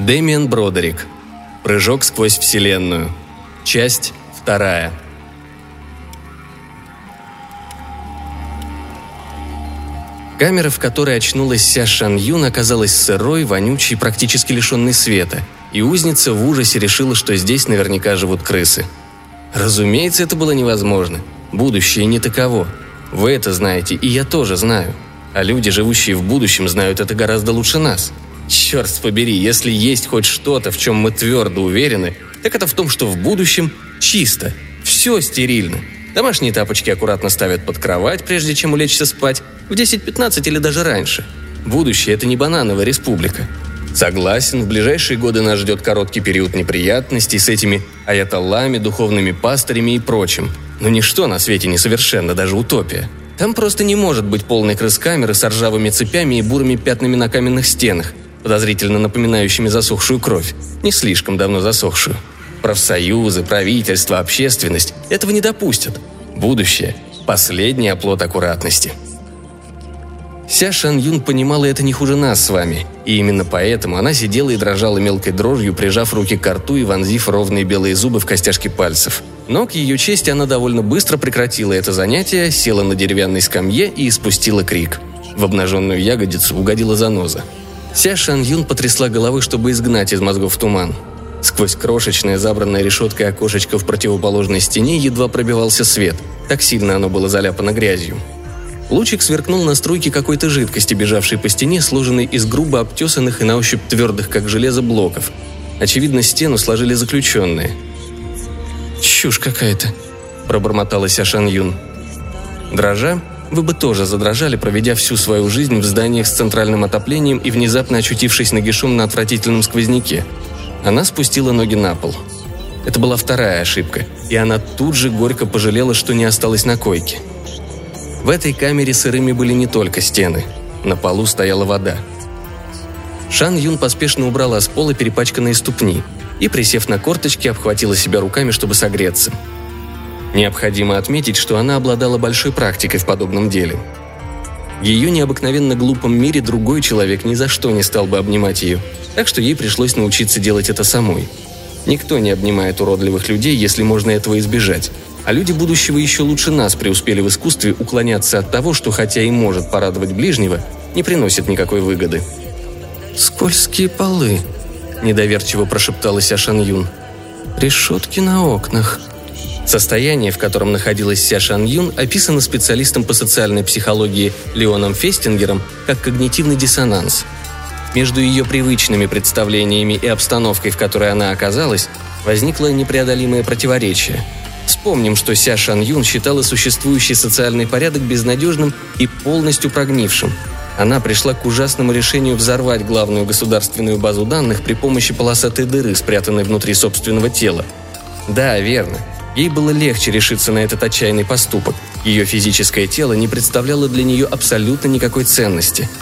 Дэмиан Бродерик. Прыжок сквозь Вселенную. Часть вторая. Камера, в которой очнулась Ся Шан Юн, оказалась сырой, вонючей, практически лишенной света, и узница в ужасе решила, что здесь наверняка живут крысы. Разумеется, это было невозможно. Будущее не таково. Вы это знаете, и я тоже знаю. А люди, живущие в будущем, знают это гораздо лучше нас. Черт побери, если есть хоть что-то, в чем мы твердо уверены, так это в том, что в будущем чисто, все стерильно. Домашние тапочки аккуратно ставят под кровать, прежде чем улечься спать, в 10-15 или даже раньше. Будущее – это не банановая республика. Согласен, в ближайшие годы нас ждет короткий период неприятностей с этими аятоллами, духовными пастырями и прочим. Но ничто на свете не совершенно, даже утопия. Там просто не может быть полной крыс-камеры с ржавыми цепями и бурыми пятнами на каменных стенах, подозрительно напоминающими засохшую кровь, не слишком давно засохшую. Профсоюзы, правительство, общественность этого не допустят. Будущее – последний оплот аккуратности. Ся Шан Юн понимала это не хуже нас с вами, и именно поэтому она сидела и дрожала мелкой дрожью, прижав руки к рту и вонзив ровные белые зубы в костяшки пальцев. Но, к ее чести, она довольно быстро прекратила это занятие, села на деревянной скамье и испустила крик. В обнаженную ягодицу угодила заноза. Ся Шан Юн потрясла головой, чтобы изгнать из мозгов туман. Сквозь крошечное забранное решеткой окошечко в противоположной стене едва пробивался свет. Так сильно оно было заляпано грязью. Лучик сверкнул на струйке какой-то жидкости, бежавшей по стене, сложенной из грубо обтесанных и на ощупь твердых, как железо, блоков. Очевидно, стену сложили заключенные. «Чушь какая-то», – пробормотала Сяшан Юн. Дрожа, вы бы тоже задрожали, проведя всю свою жизнь в зданиях с центральным отоплением и внезапно очутившись нагишом на отвратительном сквозняке. Она спустила ноги на пол. Это была вторая ошибка, и она тут же горько пожалела, что не осталась на койке. В этой камере сырыми были не только стены. На полу стояла вода. Шан Юн поспешно убрала с пола перепачканные ступни и, присев на корточки, обхватила себя руками, чтобы согреться. Необходимо отметить, что она обладала большой практикой в подобном деле. В ее необыкновенно глупом мире другой человек ни за что не стал бы обнимать ее, так что ей пришлось научиться делать это самой. Никто не обнимает уродливых людей, если можно этого избежать. А люди будущего еще лучше нас преуспели в искусстве уклоняться от того, что хотя и может порадовать ближнего, не приносит никакой выгоды. «Скользкие полы», – недоверчиво прошептала Ся Шан Юн. «Решетки на окнах». Состояние, в котором находилась Ся Шан Юн, описано специалистом по социальной психологии Леоном Фестингером как когнитивный диссонанс – между ее привычными представлениями и обстановкой, в которой она оказалась, возникло непреодолимое противоречие. Вспомним, что Ся Шан Юн считала существующий социальный порядок безнадежным и полностью прогнившим. Она пришла к ужасному решению взорвать главную государственную базу данных при помощи полосатой дыры, спрятанной внутри собственного тела. Да, верно. Ей было легче решиться на этот отчаянный поступок. Ее физическое тело не представляло для нее абсолютно никакой ценности –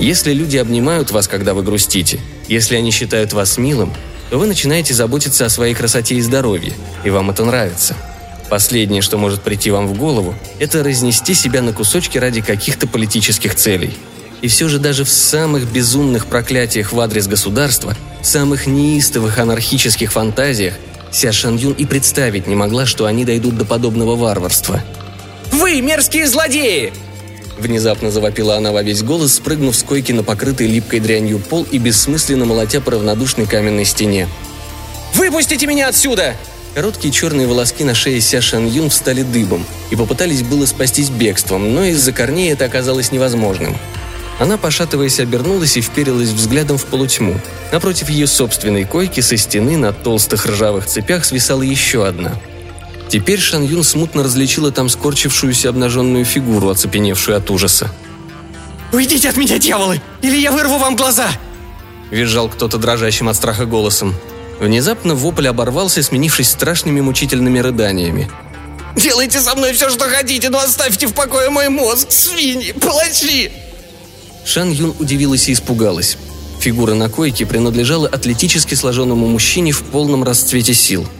если люди обнимают вас, когда вы грустите, если они считают вас милым, то вы начинаете заботиться о своей красоте и здоровье, и вам это нравится. Последнее, что может прийти вам в голову, это разнести себя на кусочки ради каких-то политических целей. И все же даже в самых безумных проклятиях в адрес государства, в самых неистовых анархических фантазиях, Ся Шан Юн и представить не могла, что они дойдут до подобного варварства. «Вы мерзкие злодеи!» Внезапно завопила она во весь голос, спрыгнув с койки на покрытый липкой дрянью пол и бессмысленно молотя по равнодушной каменной стене. «Выпустите меня отсюда!» Короткие черные волоски на шее Ся Шан Юн встали дыбом и попытались было спастись бегством, но из-за корней это оказалось невозможным. Она, пошатываясь, обернулась и вперилась взглядом в полутьму. Напротив ее собственной койки со стены на толстых ржавых цепях свисала еще одна – Теперь Шан Юн смутно различила там скорчившуюся обнаженную фигуру, оцепеневшую от ужаса. «Уйдите от меня, дьяволы, или я вырву вам глаза!» Визжал кто-то дрожащим от страха голосом. Внезапно вопль оборвался, сменившись страшными мучительными рыданиями. «Делайте со мной все, что хотите, но оставьте в покое мой мозг, свиньи, палачи!» Шан Юн удивилась и испугалась. Фигура на койке принадлежала атлетически сложенному мужчине в полном расцвете сил –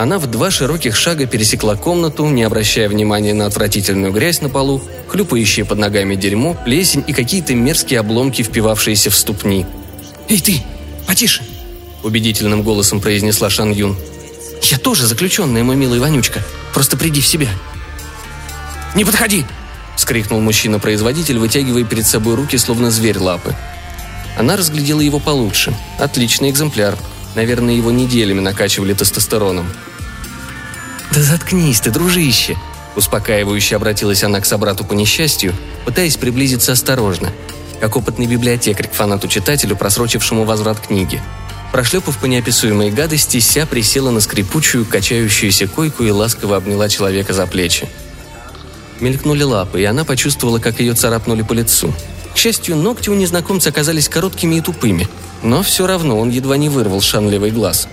она в два широких шага пересекла комнату, не обращая внимания на отвратительную грязь на полу, хлюпающие под ногами дерьмо, плесень и какие-то мерзкие обломки, впивавшиеся в ступни. «Эй ты, потише!» – убедительным голосом произнесла Шан Юн. «Я тоже заключенная, мой милый Вонючка. Просто приди в себя». «Не подходи!» – скрикнул мужчина-производитель, вытягивая перед собой руки, словно зверь лапы. Она разглядела его получше. Отличный экземпляр. Наверное, его неделями накачивали тестостероном. «Да заткнись ты, дружище!» Успокаивающе обратилась она к собрату по несчастью, пытаясь приблизиться осторожно, как опытный библиотекарь к фанату-читателю, просрочившему возврат книги. Прошлепав по неописуемой гадости, Ся присела на скрипучую, качающуюся койку и ласково обняла человека за плечи. Мелькнули лапы, и она почувствовала, как ее царапнули по лицу. К счастью, ногти у незнакомца оказались короткими и тупыми, но все равно он едва не вырвал шанлевый глаз.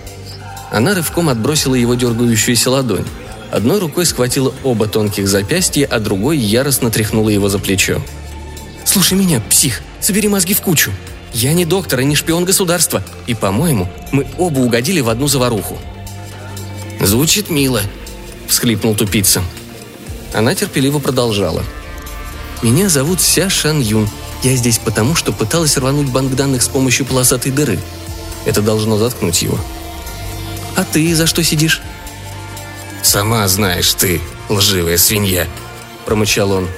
Она рывком отбросила его дергающуюся ладонь. Одной рукой схватила оба тонких запястья, а другой яростно тряхнула его за плечо. «Слушай меня, псих, собери мозги в кучу. Я не доктор и не шпион государства, и, по-моему, мы оба угодили в одну заваруху». «Звучит мило», — всхлипнул тупица. Она терпеливо продолжала. «Меня зовут Ся Шан Юн. Я здесь потому, что пыталась рвануть банк данных с помощью полосатой дыры. Это должно заткнуть его. А ты за что сидишь?» «Сама знаешь ты, лживая свинья», – промычал он.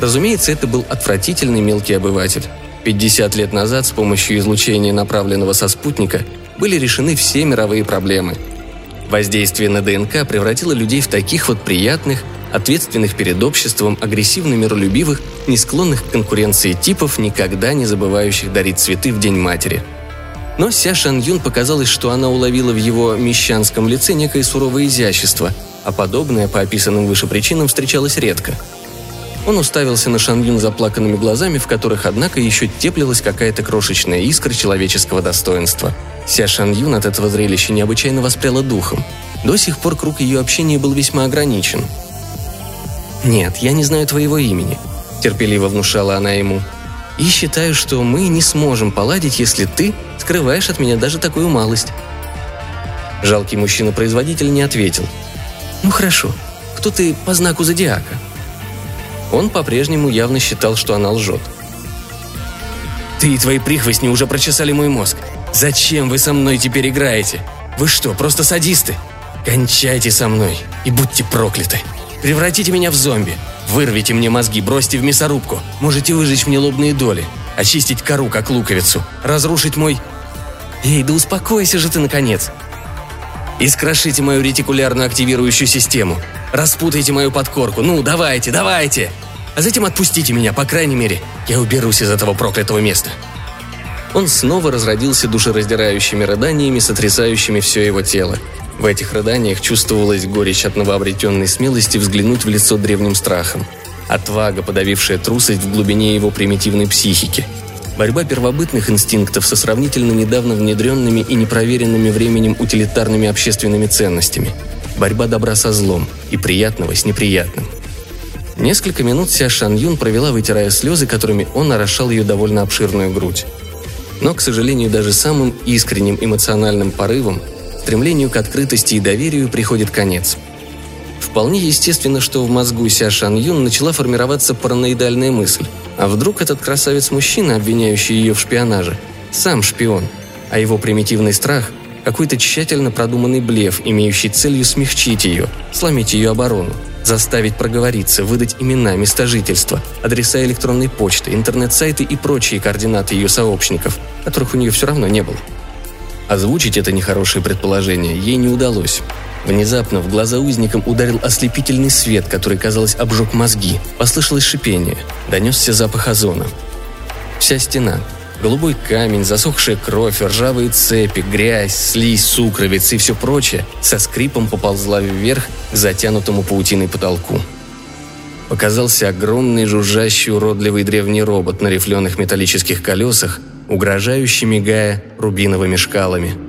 Разумеется, это был отвратительный мелкий обыватель. 50 лет назад с помощью излучения, направленного со спутника, были решены все мировые проблемы. Воздействие на ДНК превратило людей в таких вот приятных, ответственных перед обществом, агрессивно миролюбивых, не склонных к конкуренции типов, никогда не забывающих дарить цветы в День матери. Но Ся Шан Юн показалось, что она уловила в его мещанском лице некое суровое изящество, а подобное по описанным выше причинам встречалось редко – он уставился на Шаньюн заплаканными глазами, в которых, однако, еще теплилась какая-то крошечная искра человеческого достоинства. Ся Шаньюн от этого зрелища необычайно воспряла духом. До сих пор круг ее общения был весьма ограничен. «Нет, я не знаю твоего имени», – терпеливо внушала она ему. «И считаю, что мы не сможем поладить, если ты скрываешь от меня даже такую малость». Жалкий мужчина-производитель не ответил. «Ну хорошо, кто ты по знаку зодиака?» Он по-прежнему явно считал, что она лжет. «Ты и твои прихвостни уже прочесали мой мозг. Зачем вы со мной теперь играете? Вы что, просто садисты? Кончайте со мной и будьте прокляты. Превратите меня в зомби. Вырвите мне мозги, бросьте в мясорубку. Можете выжечь мне лобные доли. Очистить кору, как луковицу. Разрушить мой... Эй, да успокойся же ты, наконец. Искрошите мою ретикулярную активирующую систему. Распутайте мою подкорку. Ну, давайте, давайте. А затем отпустите меня, по крайней мере. Я уберусь из этого проклятого места. Он снова разродился душераздирающими рыданиями, сотрясающими все его тело. В этих рыданиях чувствовалась горечь от новообретенной смелости взглянуть в лицо древним страхом. Отвага, подавившая трусость в глубине его примитивной психики. Борьба первобытных инстинктов со сравнительно недавно внедренными и непроверенными временем утилитарными общественными ценностями – борьба добра со злом и приятного с неприятным. Несколько минут Ся Шан Юн провела, вытирая слезы, которыми он орошал ее довольно обширную грудь. Но, к сожалению, даже самым искренним эмоциональным порывом, стремлению к открытости и доверию приходит конец. Вполне естественно, что в мозгу Ся Шан Юн начала формироваться параноидальная мысль. А вдруг этот красавец-мужчина, обвиняющий ее в шпионаже, сам шпион, а его примитивный страх – какой-то тщательно продуманный блеф, имеющий целью смягчить ее, сломить ее оборону, заставить проговориться, выдать имена, места жительства, адреса электронной почты, интернет-сайты и прочие координаты ее сообщников, которых у нее все равно не было. Озвучить это нехорошее предположение ей не удалось. Внезапно в глаза узникам ударил ослепительный свет, который, казалось, обжег мозги. Послышалось шипение. Донесся запах озона. Вся стена, Голубой камень, засохшая кровь, ржавые цепи, грязь, слизь, сукровицы и все прочее со скрипом поползла вверх к затянутому паутиной потолку. Показался огромный жужжащий уродливый древний робот на рифленых металлических колесах, угрожающий мигая рубиновыми шкалами –